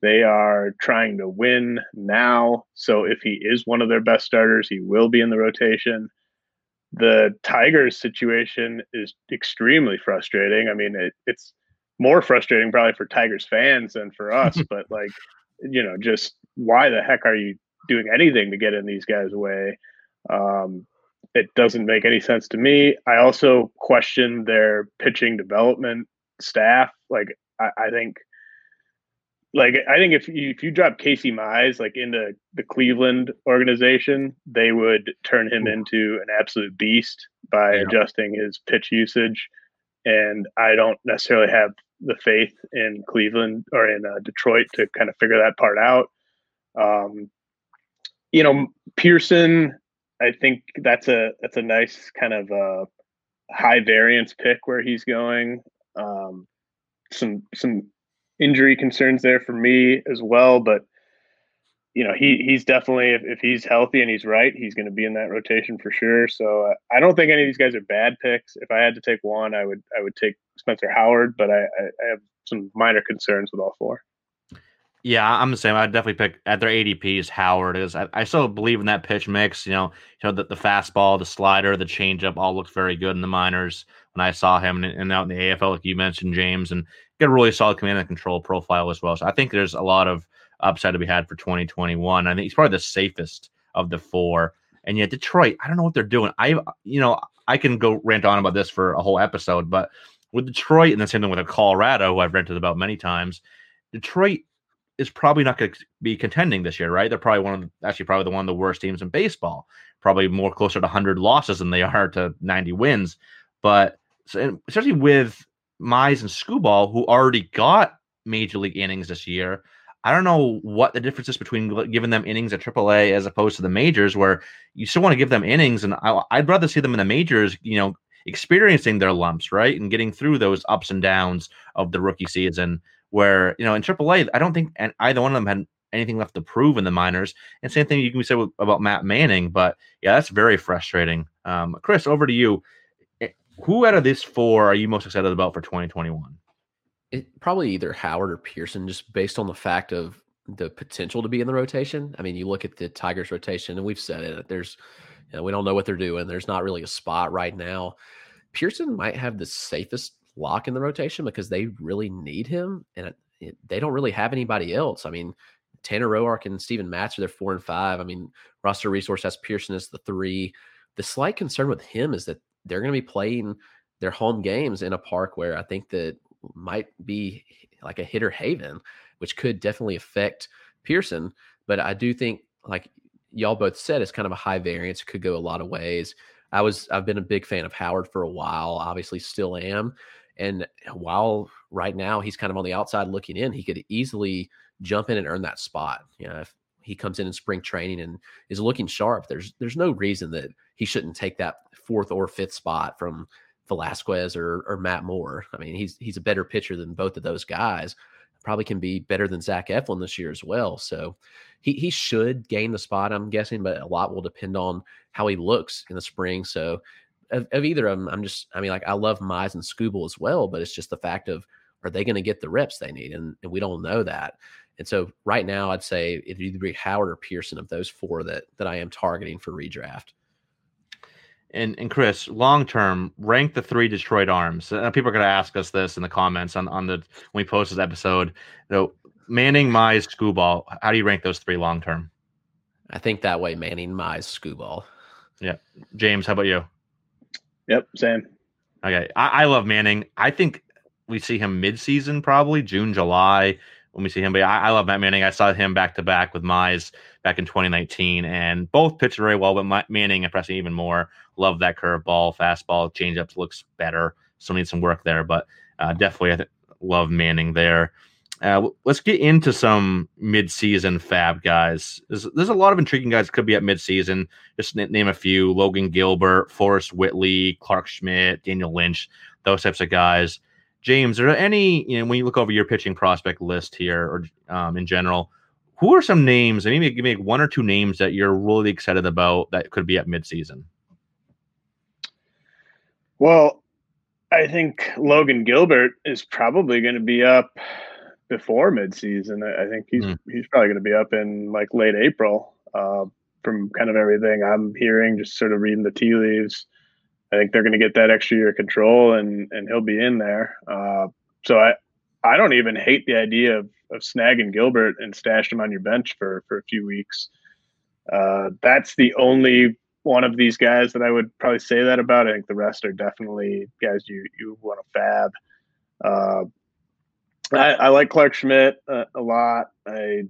They are trying to win now, so if he is one of their best starters, he will be in the rotation. The Tigers situation is extremely frustrating. I mean, it, it's more frustrating probably for Tigers fans than for us. but like, you know, just why the heck are you doing anything to get in these guys' way? Um, it doesn't make any sense to me. I also question their pitching development staff. Like, I, I think, like, I think if you, if you drop Casey Mize like into the Cleveland organization, they would turn him into an absolute beast by yeah. adjusting his pitch usage. And I don't necessarily have the faith in Cleveland or in uh, Detroit to kind of figure that part out. Um, you know, Pearson, I think that's a that's a nice kind of uh, high variance pick where he's going. Um, some some injury concerns there for me as well, but you know he he's definitely if, if he's healthy and he's right, he's going to be in that rotation for sure. So uh, I don't think any of these guys are bad picks. If I had to take one, I would I would take Spencer Howard, but I, I, I have some minor concerns with all four. Yeah, I'm the same. I'd definitely pick at their ADPs. Howard is. I, I still believe in that pitch mix. You know, you know the, the fastball, the slider, the changeup all looked very good in the minors when I saw him and, and out in the AFL, like you mentioned, James, and get a really solid command and control profile as well. So I think there's a lot of upside to be had for 2021. I think he's probably the safest of the four. And yet Detroit, I don't know what they're doing. I, you know, I can go rant on about this for a whole episode, but with Detroit and the same thing with Colorado, who I've rented about many times, Detroit is probably not going to be contending this year, right? They're probably one of the, actually probably the one of the worst teams in baseball. Probably more closer to 100 losses than they are to 90 wins. But especially with Mize and Skubal, who already got major league innings this year, I don't know what the difference is between giving them innings at AAA as opposed to the majors, where you still want to give them innings, and I, would rather see them in the majors, you know, experiencing their lumps, right, and getting through those ups and downs of the rookie season. Where you know in AAA, I don't think either one of them had anything left to prove in the minors. And same thing you can say about Matt Manning. But yeah, that's very frustrating. Um, Chris, over to you. Eh, who out of these four are you most excited about for 2021? It, probably either Howard or Pearson, just based on the fact of the potential to be in the rotation. I mean, you look at the Tigers rotation, and we've said it. There's, you know, we don't know what they're doing. There's not really a spot right now. Pearson might have the safest lock in the rotation because they really need him, and it, they don't really have anybody else. I mean, Tanner Roark and Steven Matz are their four and five. I mean, roster resource has Pearson as the three. The slight concern with him is that they're going to be playing their home games in a park where I think that might be like a hitter haven, which could definitely affect Pearson. But I do think, like y'all both said, it's kind of a high variance. It could go a lot of ways. I was I've been a big fan of Howard for a while, obviously still am. And while right now he's kind of on the outside looking in, he could easily jump in and earn that spot. You know, if he comes in in spring training and is looking sharp, there's there's no reason that he shouldn't take that fourth or fifth spot from Velasquez or or Matt Moore. I mean, he's he's a better pitcher than both of those guys. Probably can be better than Zach Eflin this year as well. So he he should gain the spot, I'm guessing, but a lot will depend on how he looks in the spring. So of, of either of them, I'm just I mean, like I love Mize and Skubal as well, but it's just the fact of are they going to get the reps they need, and, and we don't know that. And so right now, I'd say it'd either be Howard or Pearson of those four that that I am targeting for redraft. And and Chris, long term, rank the three Detroit arms. Uh, people are going to ask us this in the comments on on the when we post this episode. You know, Manning, Mize, Skubal. How do you rank those three long term? I think that way, Manning, Mize, Skubal. Yeah, James, how about you? Yep, same. Okay, I, I love Manning. I think we see him mid season, probably June, July when we see him. But I, I love Matt Manning. I saw him back to back with Mize back in 2019, and both pitched very well. But Manning impressed me even more. Love that curveball, fastball, changeups looks better. Still need some work there, but uh, definitely I th- love Manning there. Uh, let's get into some mid-season FAAB guys. There's, there's a lot of intriguing guys could be at mid-season. Just name a few: Logan Gilbert, Forrest Whitley, Clarke Schmidt, Daniel Lynch, those types of guys. James, are there any, you know, when you look over your pitching prospect list here or um, in general, who are some names, and maybe give me one or two names that you're really excited about that could be at midseason? Well, I think Logan Gilbert is probably going to be up before midseason. I think he's mm. he's probably going to be up in like late April. Uh, from kind of everything I'm hearing, just sort of reading the tea leaves. I think they're going to get that extra year of control, and and he'll be in there. Uh, so I I don't even hate the idea of of snagging Gilbert and stashing him on your bench for for a few weeks. Uh, that's the only one of these guys that I would probably say that about. I think the rest are definitely guys you you want to fab. Uh, I, I, like Clarke Schmidt a, a, lot. I,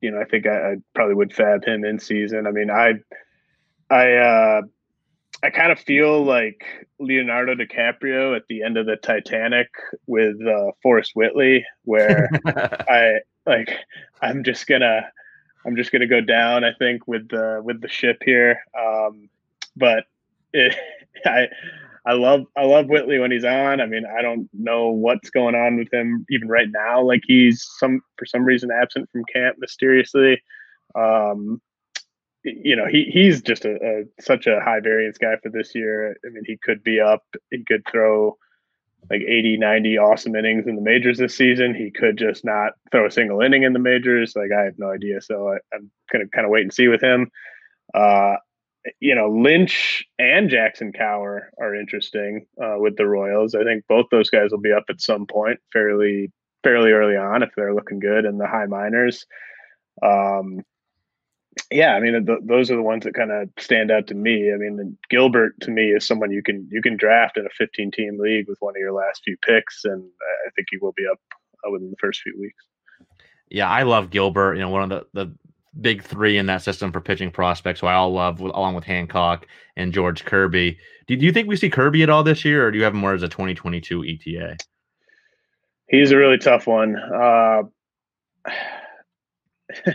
you know, I think I, I, probably would fab him in season. I mean, I, I, uh, I kind of feel like Leonardo DiCaprio at the end of the Titanic with uh, Forrest Whitley, where I like I'm just gonna I'm just gonna go down. I think with the with the ship here, um, but it, I I love I love Whitley when he's on. I mean I don't know what's going on with him even right now. Like he's some for some reason absent from camp mysteriously. Um, you know, he he's just a, a, such a high variance guy for this year. I mean, he could be up. He could throw like 80, 90 awesome innings in the majors this season. He could just not throw a single inning in the majors. Like I have no idea. So I, am gonna kind of wait and see with him. Uh, you know, Lynch and Jackson Kowar are interesting uh, with the Royals. I think both those guys will be up at some point, fairly fairly early on if they're looking good in the high minors. Um, yeah, I mean, th- those are the ones that kind of stand out to me. I mean, Gilbert to me is someone you can you can draft in a 15 team league with one of your last few picks, and I think he will be up uh, within the first few weeks. Yeah, I love Gilbert. You know, one of the the big three in that system for pitching prospects, who I all love, along with Hancock and George Kirby. Do, do you think we see Kirby at all this year, or do you have him more as a 2022 ETA? He's a really tough one. Uh,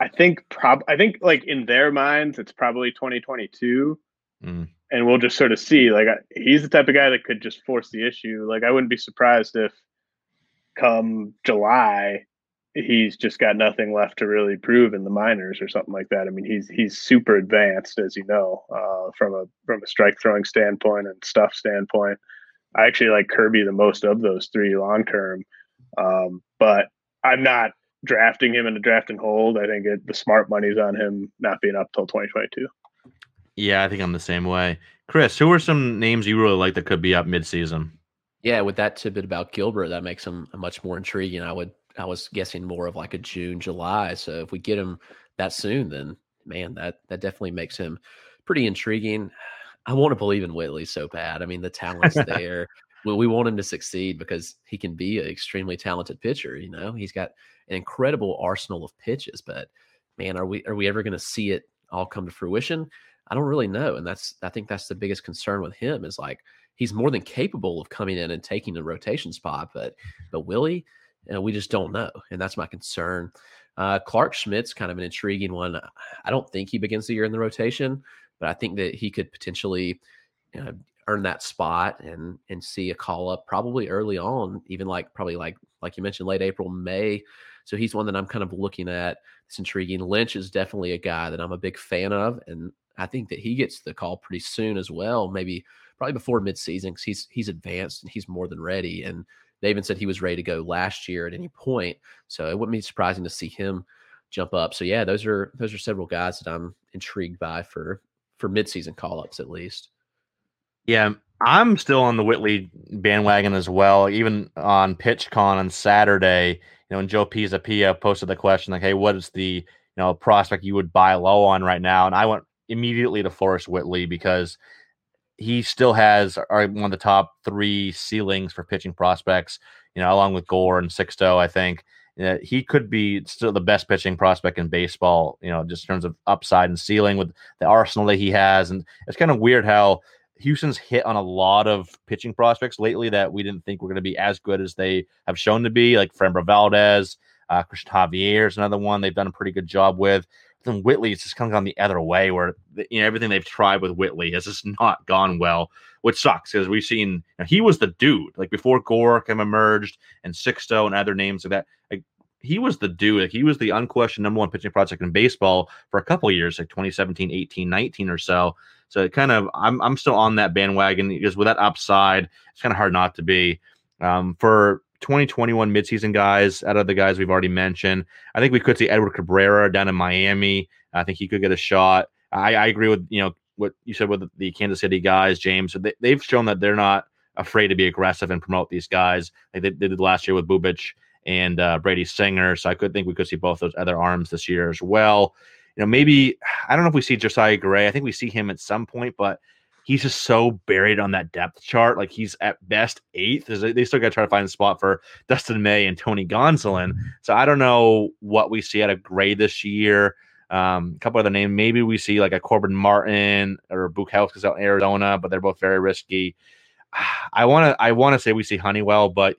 I think prob I think like in their minds it's probably 2022. Mm. And we'll just sort of see. Like he's the type of guy that could just force the issue. Like I wouldn't be surprised if come July he's just got nothing left to really prove in the minors or something like that. I mean, he's he's super advanced, as you know, uh, from a from a strike throwing standpoint and stuff standpoint. I actually like Kirby the most of those three long term, um, but I'm not drafting him in a draft and hold. I think it, the smart money's on him not being up till 2022. Yeah, I think I'm the same way. Chris, who are some names you really like that could be up midseason? Yeah, with that tidbit about Gilbert, that makes him much more intriguing. I would I was guessing more of like a June, July. So if we get him that soon, then man, that that definitely makes him pretty intriguing. I want to believe in Whitley so bad. I mean, the talent's there. well, we want him to succeed because he can be an extremely talented pitcher. You know, he's got an incredible arsenal of pitches. But man, are we are we ever going to see it all come to fruition? I don't really know, and that's I think that's the biggest concern with him is like he's more than capable of coming in and taking the rotation spot, but but Willie, you know, we just don't know, and that's my concern. Uh, Clarke Schmidt's kind of an intriguing one. I don't think he begins the year in the rotation, but I think that he could potentially you know, earn that spot and and see a call up probably early on, even like probably like like you mentioned, late April, May. So he's one that I'm kind of looking at. It's intriguing. Lynch is definitely a guy that I'm a big fan of, and I think that he gets the call pretty soon as well. Maybe probably before midseason because he's he's advanced and he's more than ready. And they even said he was ready to go last year at any point. So it wouldn't be surprising to see him jump up. So yeah, those are those are several guys that I'm intrigued by for for midseason call ups at least. Yeah, I'm still on the Whitley bandwagon as well. Even on PitchCon on Saturday, you know, when Joe Pisapia posted the question like, "Hey, what is the you know prospect you would buy low on right now?" And I went immediately to Forrest Whitley because he still has one of the top three ceilings for pitching prospects. You know, along with Gore and Sixto, I think uh, he could be still the best pitching prospect in baseball. You know, just in terms of upside and ceiling with the arsenal that he has, and it's kind of weird how Houston's hit on a lot of pitching prospects lately that we didn't think were going to be as good as they have shown to be, like Framber Valdez, uh, Cristian Javier is another one they've done a pretty good job with. Then Whitley has just kind of gone the other way, where you know everything they've tried with Whitley has just not gone well, which sucks because we've seen you know, he was the dude like before Gore came emerged and Sixto and other names like that. Like he was the dude. Like he was the unquestioned number one pitching prospect in baseball for a couple years, like 2017, 18, 19 or so. So it kind of I'm I'm still on that bandwagon because with that upside, it's kind of hard not to be. Um, for 2021 midseason guys out of the guys we've already mentioned, I think we could see Edward Cabrera down in Miami. I think he could get a shot. I, I agree with you know what you said with the Kansas City guys, James. They, they've shown that they're not afraid to be aggressive and promote these guys. Like they, they did last year with Bubic and uh, Brady Singer. So I could think we could see both those other arms this year as well. You know, maybe I don't know if we see Josiah Gray. I think we see him at some point, but he's just so buried on that depth chart. Like he's at best eighth. They still got to try to find a spot for Dustin May and Tony Gonsolin. So I don't know what we see out of Gray this year. Um, a couple other names. Maybe we see like a Corbin Martin or Bukauskas out in Arizona, but they're both very risky. I want to I want to say we see Honeywell, but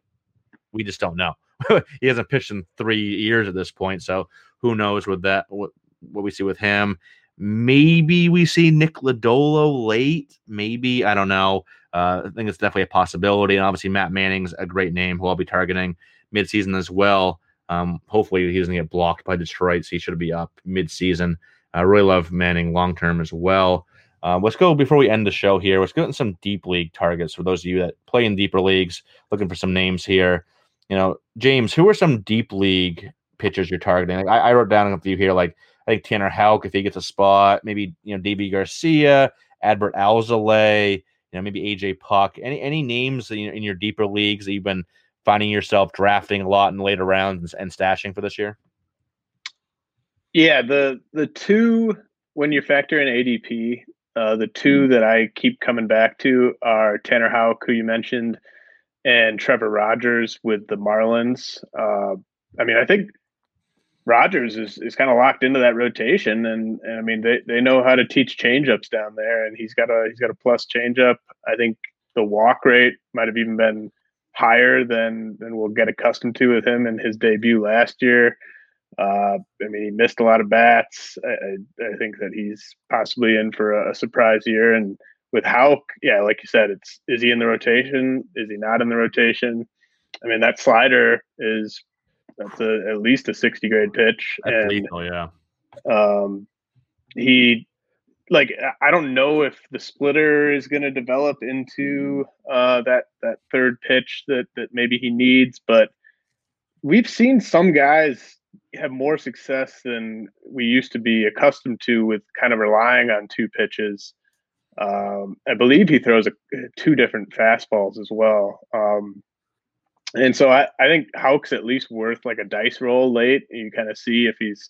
we just don't know. he hasn't pitched in three years at this point, so who knows with that what, what we see with him. Maybe we see Nick Lodolo late. Maybe I don't know. Uh, I think it's definitely a possibility. And obviously, Matt Manning's a great name who I'll be targeting midseason as well. Um, hopefully, he doesn't get blocked by Detroit, so he should be up midseason. I really love Manning long term as well. Uh, let's go before we end the show here. Let's go into some deep league targets for those of you that play in deeper leagues. Looking for some names here you know, James, who are some deep league pitchers you're targeting? Like, I, I, wrote down a few here, like I think Tanner Houck if he gets a spot, maybe you know DB Garcia, Adbert Alzolay, you know maybe AJ Puk. Any any names in, in your deeper leagues that you've been finding yourself drafting a lot in later rounds and, and stashing for this year? Yeah, the the two when you factor in ADP, uh, the two mm-hmm. that I keep coming back to are Tanner Houck, who you mentioned, and Trevor Rogers with the Marlins. Uh, I mean, I think Rogers is, is kind of locked into that rotation, and, and I mean they, they know how to teach changeups down there, and he's got a he's got a plus changeup. I think the walk rate might have even been higher than than we'll get accustomed to with him in his debut last year. Uh, I mean, he missed a lot of bats. I, I, I think that he's possibly in for a, a surprise year, and with Houck, yeah, like you said, it's is he in the rotation? Is he not in the rotation? I mean, that slider is that's a, at least a 60 grade pitch. That's and lethal, yeah. um, he like I don't know if the splitter is going to develop into uh, that that third pitch that that maybe he needs, but we've seen some guys have more success than we used to be accustomed to with kind of relying on two pitches. Um, I believe he throws a, two different fastballs as well. Um, and so I, I think Houck's at least worth like a dice roll late. You kind of see if he's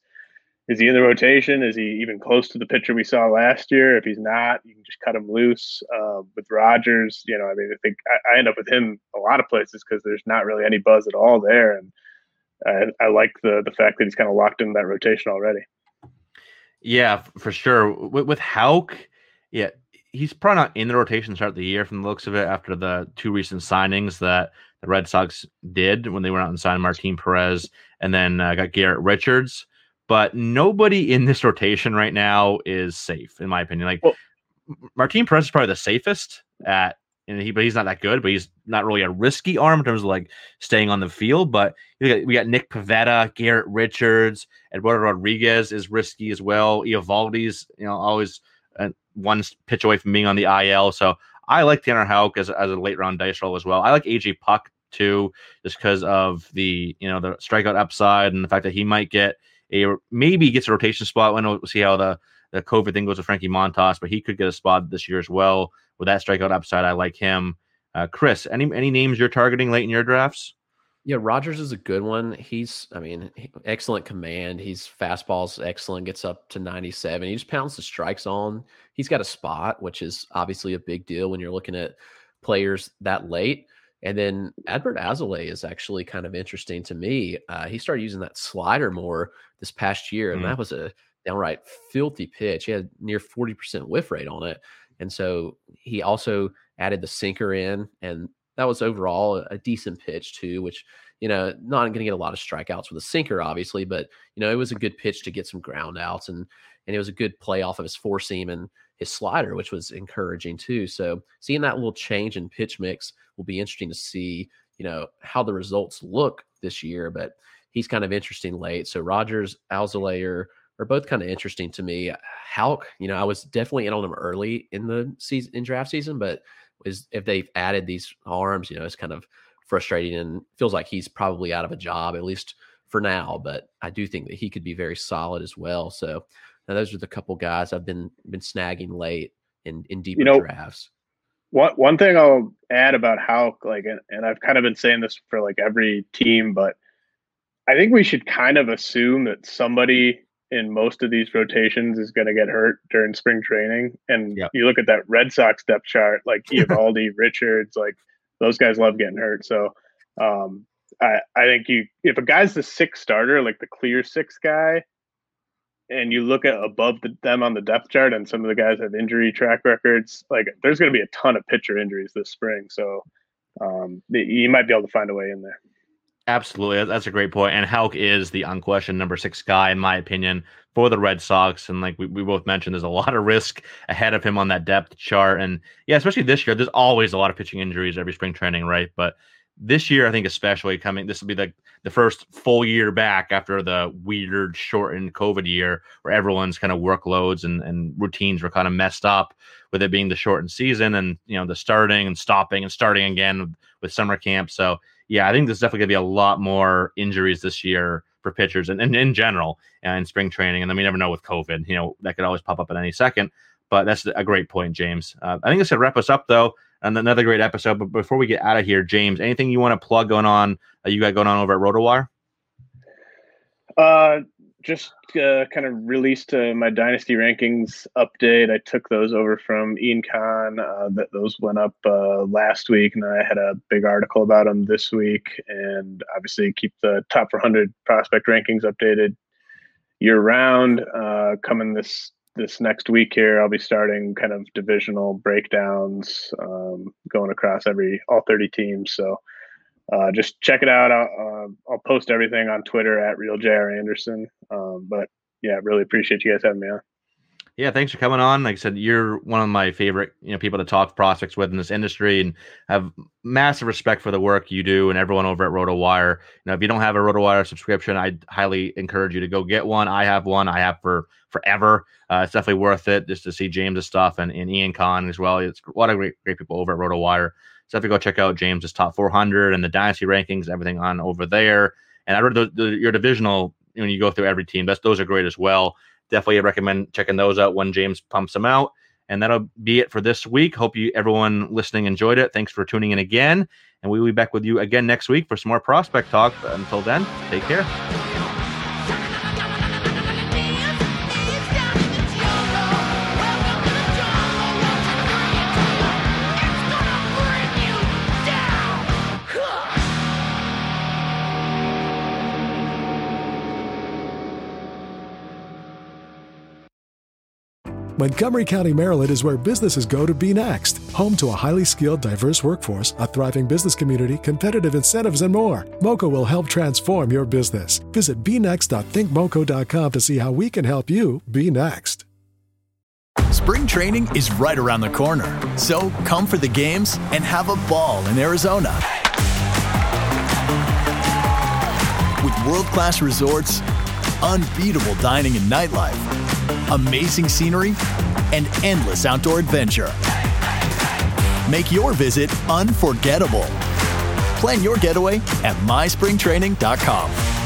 is he in the rotation? Is he even close to the pitcher we saw last year? If he's not, you can just cut him loose. Uh, with Rogers, you know, I mean, I think I, I end up with him a lot of places because there's not really any buzz at all there, and I, I like the the fact that he's kind of locked in that rotation already. Yeah, for sure. With, with Houck, yeah, he's probably not in the rotation to start the year from the looks of it after the two recent signings that the Red Sox did when they went out and signed Martin Perez and then uh, got Garrett Richards. But nobody in this rotation right now is safe, in my opinion. Like well, Martin Perez is probably the safest at and he but he's not that good, but he's not really a risky arm in terms of like staying on the field. But we got, we got Nick Pivetta, Garrett Richards, Eduardo Rodriguez is risky as well. Eovaldi's, you know, always one pitch away from being on the IL. So I like Tanner Houck as, as a late round dice roll as well. I like AJ Puk too, just because of the you know the strikeout upside and the fact that he might get a maybe gets a rotation spot. When We'll see how the the COVID thing goes with Frankie Montas, but he could get a spot this year as well with that strikeout upside. I like him. Uh, Chris, any any names you're targeting late in your drafts? Yeah, Rogers is a good one. He's, I mean, excellent command. He's fastballs excellent, gets up to 97. He just pounds the strikes on. He's got a spot, which is obviously a big deal when you're looking at players that late. And then Adbert Alzolay is actually kind of interesting to me. Uh, he started using that slider more this past year, and mm-hmm. that was a downright filthy pitch. He had near 40% whiff rate on it. And so he also added the sinker in, and that was overall a decent pitch too, which you know not going to get a lot of strikeouts with a sinker, obviously, but you know it was a good pitch to get some ground outs, and and it was a good play off of his four seam and his slider, which was encouraging too. So seeing that little change in pitch mix will be interesting to see, you know, how the results look this year. But he's kind of interesting late. So Rogers, Alzolay are both kind of interesting to me. Houck, you know, I was definitely in on him early in the season in draft season, but is if they've added these arms, you know, it's kind of frustrating and feels like he's probably out of a job at least for now. But I do think that he could be very solid as well. So now those are the couple guys I've been been snagging late in in deeper you know, drafts. One one thing I'll add about Houck, like, and, and I've kind of been saying this for like every team, but I think we should kind of assume that somebody in most of these rotations is going to get hurt during spring training. And yep. you look at that Red Sox depth chart, like Eovaldi, Richards, like those guys love getting hurt. So um, I, I think you if a guy's the sixth starter, like the clear six guy, and you look at above the, them on the depth chart, and some of the guys have injury track records, like there's going to be a ton of pitcher injuries this spring. So um, you might be able to find a way in there. Absolutely, that's a great point. And Houck is the unquestioned number six guy, in my opinion, for the Red Sox. And like we, we both mentioned, there's a lot of risk ahead of him on that depth chart. And yeah, especially this year, there's always a lot of pitching injuries every spring training, right? But this year, I think especially coming, this will be the the first full year back after the weird shortened COVID year where everyone's kind of workloads and, and routines were kind of messed up with it being the shortened season and you know the starting and stopping and starting again with summer camp. So yeah, I think there's definitely going to be a lot more injuries this year for pitchers and, and in general and in spring training. And then we never know with COVID, you know, that could always pop up at any second. But that's a great point, James. Uh, I think this should wrap us up, though, and another great episode. But before we get out of here, James, anything you want to plug going on? Uh, you got going on over at RotoWire? Uh, just uh, kind of released uh, my dynasty rankings update. I took those over from Ian Kahn. Uh, that those went up uh, last week, and I had a big article about them this week. And obviously, keep the top 400 prospect rankings updated year round. Uh, coming this this next week here, I'll be starting kind of divisional breakdowns, um, going across every all 30 teams. So uh, just check it out. I'll, uh, I'll post everything on Twitter at real Anderson. Um, but yeah, really appreciate you guys having me on. Yeah, thanks for coming on. Like I said, you're one of my favorite, you know, people to talk prospects with in this industry, and have massive respect for the work you do and everyone over at RotoWire. You know, if you don't have a RotoWire subscription, I highly encourage you to go get one. I have one. I have for forever. Uh, it's definitely worth it just to see James's stuff and, and Ian Kahn as well. It's a lot of great, great people over at RotoWire. So definitely go check out James's top 400 and the dynasty rankings, everything on over there. And I read the, the, your divisional when you go through every team. That's those are great as well. Definitely recommend checking those out when James pumps them out. And that'll be it for this week. Hope you everyone listening enjoyed it. Thanks for tuning in again. And we will be back with you again next week for some more prospect talk. But until then, take care. Montgomery County, Maryland is where businesses go to be next. Home to a highly skilled, diverse workforce, a thriving business community, competitive incentives, and more. Moco will help transform your business. Visit bnext.thinkmoco.com to see how we can help you be next. Spring training is right around the corner. So come for the games and have a ball in Arizona. With world class resorts, unbeatable dining and nightlife, amazing scenery, and endless outdoor adventure. Make your visit unforgettable. Plan your getaway at myspringtraining.com.